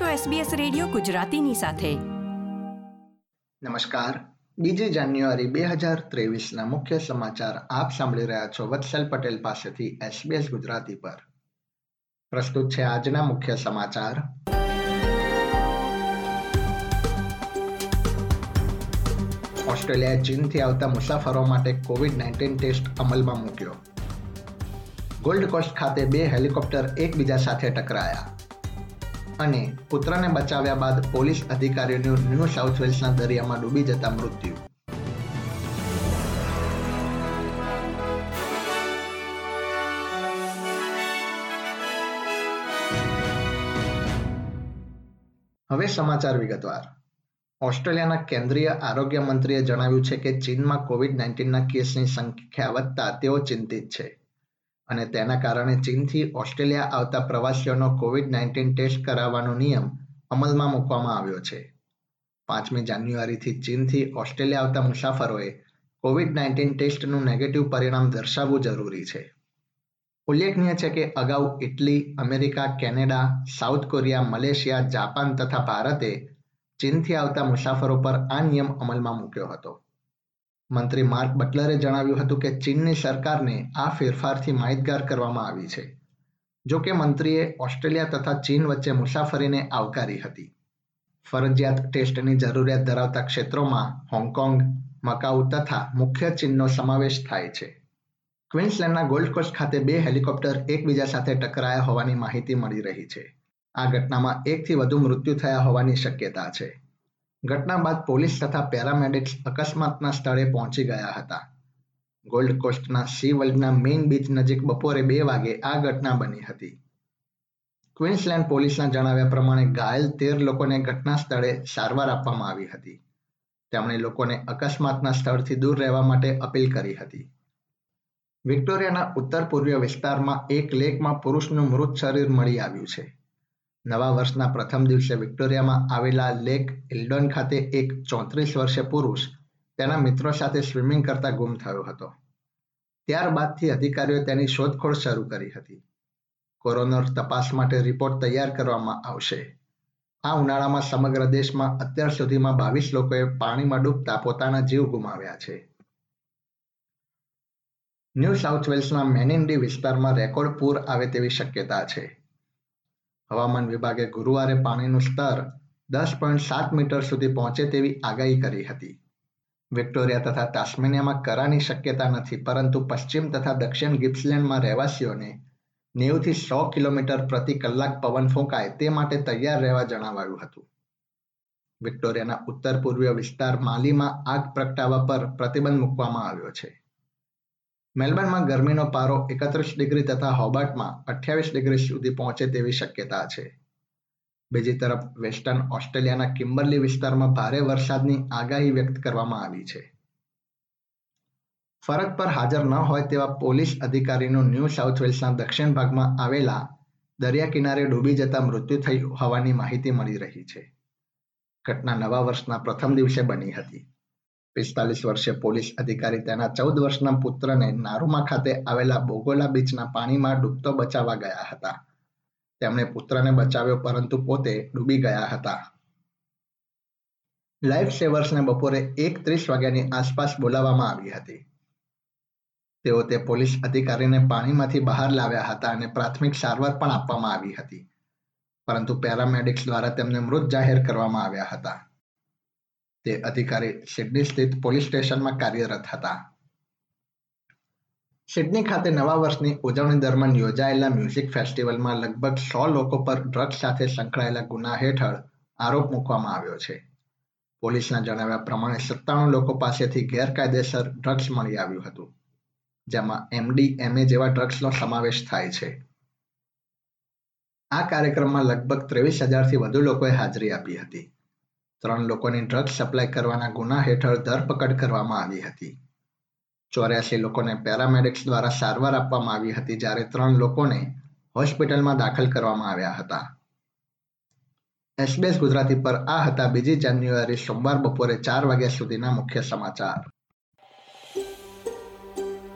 છો SBS radio ગુજરાતીની સાથે. નમસ્કાર. બીજી જાન્યુઆરી બે હજાર ત્રેવીસના મુખ્ય સમાચાર આપ સાંભળી રહ્યા છો વત્સલ પટેલ પાસેથી SBS ગુજરાતી પર. પ્રસ્તુત છે આજના મુખ્ય સમાચાર. ઓસ્ટ્રેલિયાએ ચીનથી આવતા મુસાફરો માટે કોવિડ નાઇન્ટીન ટેસ્ટ અમલમાં મૂક્યો. ગોલ્ડ કોસ્ટ ખાતે બે હેલિકોપ્ટર એકબીજા સાથે ટકરાયા. અને પુત્રને બચાવ્યા બાદ પોલીસ અધિકારીઓનું ન્યૂ સાઉથ વેલ્સના દરિયામાં ડૂબી જતા મૃત્યુ. હવે સમાચાર વિગતવાર. ઓસ્ટ્રેલિયાના કેન્દ્રીય આરોગ્ય મંત્રીએ જણાવ્યું છે કે ચીનમાં કોવિડ નાઇન્ટીનના કેસની સંખ્યા વધતા તેઓ ચિંતિત છે. અને તેના કારણે ચીનથી ઓસ્ટ્રેલિયા આવતા પ્રવાસીઓનો કોવિડ નાઇન્ટીન ટેસ્ટ કરાવવાનો નિયમ અમલમાં મૂકવામાં આવ્યો છે. પાંચમી જાન્યુઆરીથી ચીનથી ઓસ્ટ્રેલિયા આવતા મુસાફરોએ કોવિડ નાઇન્ટીન ટેસ્ટનું નેગેટિવ પરિણામ દર્શાવવું જરૂરી છે. ઉલ્લેખનીય છે કે અગાઉ Italy, America, Canada, South Korea, Malaysia, Japan તથા ભારતે ચીનથી આવતા મુસાફરો પર આ નિયમ અમલમાં મૂક્યો હતો. મંત્રી માર્ક બટલરે જણાવ્યું હતું કે ચીનની સરકારને આ ફેરફારથી માહિતગાર કરવામાં આવી છે. જો કે મંત્રીએ ઓસ્ટ્રેલિયા તથા ચીન વચ્ચે મુસાફરીને આવકારી હતી. ફરજિયાત ટેસ્ટની જરૂરિયાત ધરાવતા ક્ષેત્રોમાં હોંગકોંગ, મકાઉ તથા મુખ્ય ચીનનો સમાવેશ થાય છે. ક્વિન્સલેન્ડના ગોલ્ડ કોસ્ટ ખાતે બે હેલિકોપ્ટર એકબીજા સાથે ટકરાયા હોવાની માહિતી મળી રહી છે. આ ઘટનામાં એકથી વધુ મૃત્યુ થયા હોવાની શક્યતા છે. ઘટના બાદ પોલીસ તથા પેરામેડિક્સ અકસ્માતના સ્થળે પહોંચી ગયા હતા. ગોલ્ડ કોસ્ટના સી વર્લ્ડના મેઇન બીચ નજીક બપોરે બે વાગે આ ઘટના બની હતી. ક્વિન્સલેન્ડ પોલીસના જણાવ્યા પ્રમાણે ઘાયલ તેર લોકોને ઘટના સ્થળે સારવાર આપવામાં આવી હતી. તેમણે લોકોને અકસ્માતના સ્થળથી દૂર રહેવા માટે અપીલ કરી હતી. વિક્ટોરિયાના ઉત્તર પૂર્વીય વિસ્તારમાં એક લેકમાં પુરુષનું મૃત શરીર મળી આવ્યું છે. નવા વર્ષના પ્રથમ દિવસે વિક્ટોરિયામાં આવેલા લેક ઇલ્ડોન ખાતે એક ચોત્રીસ વર્ષીય પુરુષ તેના મિત્રો સાથે સ્વિમિંગ કરતા ગુમ થયો હતો. ત્યારબાદથી અધિકારીઓ તેની શોધખોળ શરૂ કરી હતી. કોરોનર તપાસ માટે રિપોર્ટ તૈયાર કરવામાં આવશે. આ ઉનાળામાં સમગ્ર દેશમાં અત્યાર સુધીમાં બાવીસ લોકોએ પાણીમાં ડૂબતા પોતાના જીવ ગુમાવ્યા છે. ન્યૂ સાઉથ વેલ્સના મેનિન્ડી વિસ્તારમાં રેકોર્ડ પૂર આવે તેવી શક્યતા છે. હવામાન વિભાગે ગુરુવારે પાણીનું સ્તર દસ પોઈન્ટ સાત મીટર સુધી પહોંચે તેવી આગાહી કરી હતી. વિક્ટોરિયા તથા તાસ્મેનિયામાં કરાની શક્યતા નથી, પરંતુ પશ્ચિમ તથા દક્ષિણ ગિપ્સલેન્ડમાં રહેવાસીઓને નેવુંથી સો કિલોમીટર પ્રતિ કલાક પવન ફૂંકાય તે માટે તૈયાર રહેવા જણાવાયું હતું. વિક્ટોરિયાના ઉત્તર પૂર્વીય વિસ્તાર માલીમાં આગ પ્રગટાવવા પર પ્રતિબંધ મૂકવામાં આવ્યો છે. મેલબર્નમાં ગરમીનો પારો એકત્રીસ ડિગ્રી તથા હોબાર્ટમાં અઠ્યાવીસ ડિગ્રી સુધી પહોંચે તેવી શક્યતા છે. બીજી તરફ, વેસ્ટર્ન ઓસ્ટ્રેલિયાના કિમ્બરલી વિસ્તારમાં ભારે વરસાદની આગાહી વ્યક્ત કરવામાં આવી છે. ફરજ પર હાજર ન હોય તેવા પોલીસ અધિકારીનું ન્યૂ સાઉથ વેલ્સના દક્ષિણ ભાગમાં આવેલા દરિયા કિનારે ડૂબી જતા મૃત્યુ થયું હોવાની માહિતી મળી રહી છે. ઘટના નવા વર્ષના પ્રથમ દિવસે બની હતી. પિસ્તાલીસ વર્ષીય પોલીસ અધિકારી તેના ચૌદ વર્ષના પુત્રને નારુમા ખાતે આવેલા બોગોલા બીચના પાણીમાં ડૂબતો બચાવવા ગયા હતા. તેમણે પુત્રને બચાવ્યો પરંતુ પોતે ડૂબી ગયા હતા. લાઈફ સેવર્સને બપોરે એક ત્રીસ વાગ્યાની આસપાસ બોલાવવામાં આવી હતી. તેઓ તે પોલીસ અધિકારીને પાણીમાંથી બહાર લાવ્યા હતા અને પ્રાથમિક સારવાર પણ આપવામાં આવી હતી. પરંતુ પેરામેડિક્સ દ્વારા તેમને મૃત જાહેર કરવામાં આવ્યા હતા. તે અધિકારી સિડની સ્થિત પોલીસ સ્ટેશનમાં કાર્યરત હતા. સિડની ખાતે નવા વર્ષની ઉજવણી દરમિયાન યોજાયેલા મ્યુઝિક ફેસ્ટિવલમાં લગભગ સો લોકો પર ડ્રગ્સ સાથે સંકળાયેલા ગુના હેઠળ આરોપ મૂકવામાં આવ્યો છે. પોલીસના જણાવ્યા પ્રમાણે સત્તાણું લોકો પાસેથી ગેરકાયદેસર ડ્રગ્સ મળી આવ્યું હતું, જેમાં એમડીએમએ જેવા ડ્રગ્સનો સમાવેશ થાય છે. આ કાર્યક્રમમાં લગભગ ત્રેવીસ હજારથી વધુ લોકોએ હાજરી આપી હતી. ત્રણ લોકોની ડ્રગ્સ સપ્લાય કરવાના ગુના હેઠળ ધરપકડ કરવામાં આવી હતી. ચોર્યાસી લોકોને પેરામેડિક્સ દ્વારા સારવાર આપવામાં આવી હતી જ્યારે ત્રણ લોકોને હોસ્પિટલમાં દાખલ કરવામાં આવ્યા હતા. એસબીએસ ગુજરાતી પર આ હતા. બીજી જાન્યુઆરી સોમવાર બપોરે ચાર વાગ્યા સુધીના મુખ્ય સમાચાર.